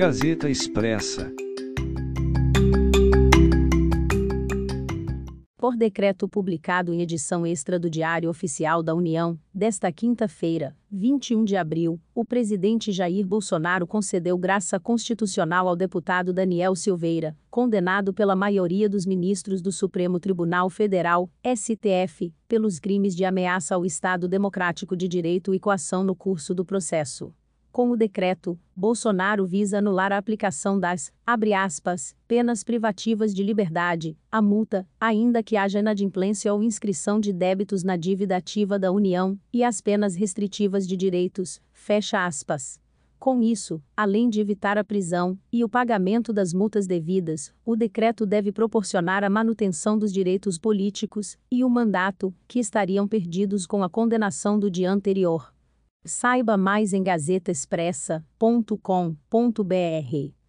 Gazeta Expressa. Por decreto publicado em edição extra do Diário Oficial da União, desta quinta-feira, 21 de abril, o presidente Jair Bolsonaro concedeu graça constitucional ao deputado Daniel Silveira, condenado pela maioria dos ministros do Supremo Tribunal Federal, STF, pelos crimes de ameaça ao Estado Democrático de Direito e coação no curso do processo. Com o decreto, Bolsonaro visa anular a aplicação das, abre aspas, penas privativas de liberdade, a multa, ainda que haja inadimplência ou inscrição de débitos na dívida ativa da União, e as penas restritivas de direitos, fecha aspas. Com isso, além de evitar a prisão e o pagamento das multas devidas, o decreto deve proporcionar a manutenção dos direitos políticos e o mandato, que estariam perdidos com a condenação do dia anterior. Saiba mais em gazetaexpressa.com.br.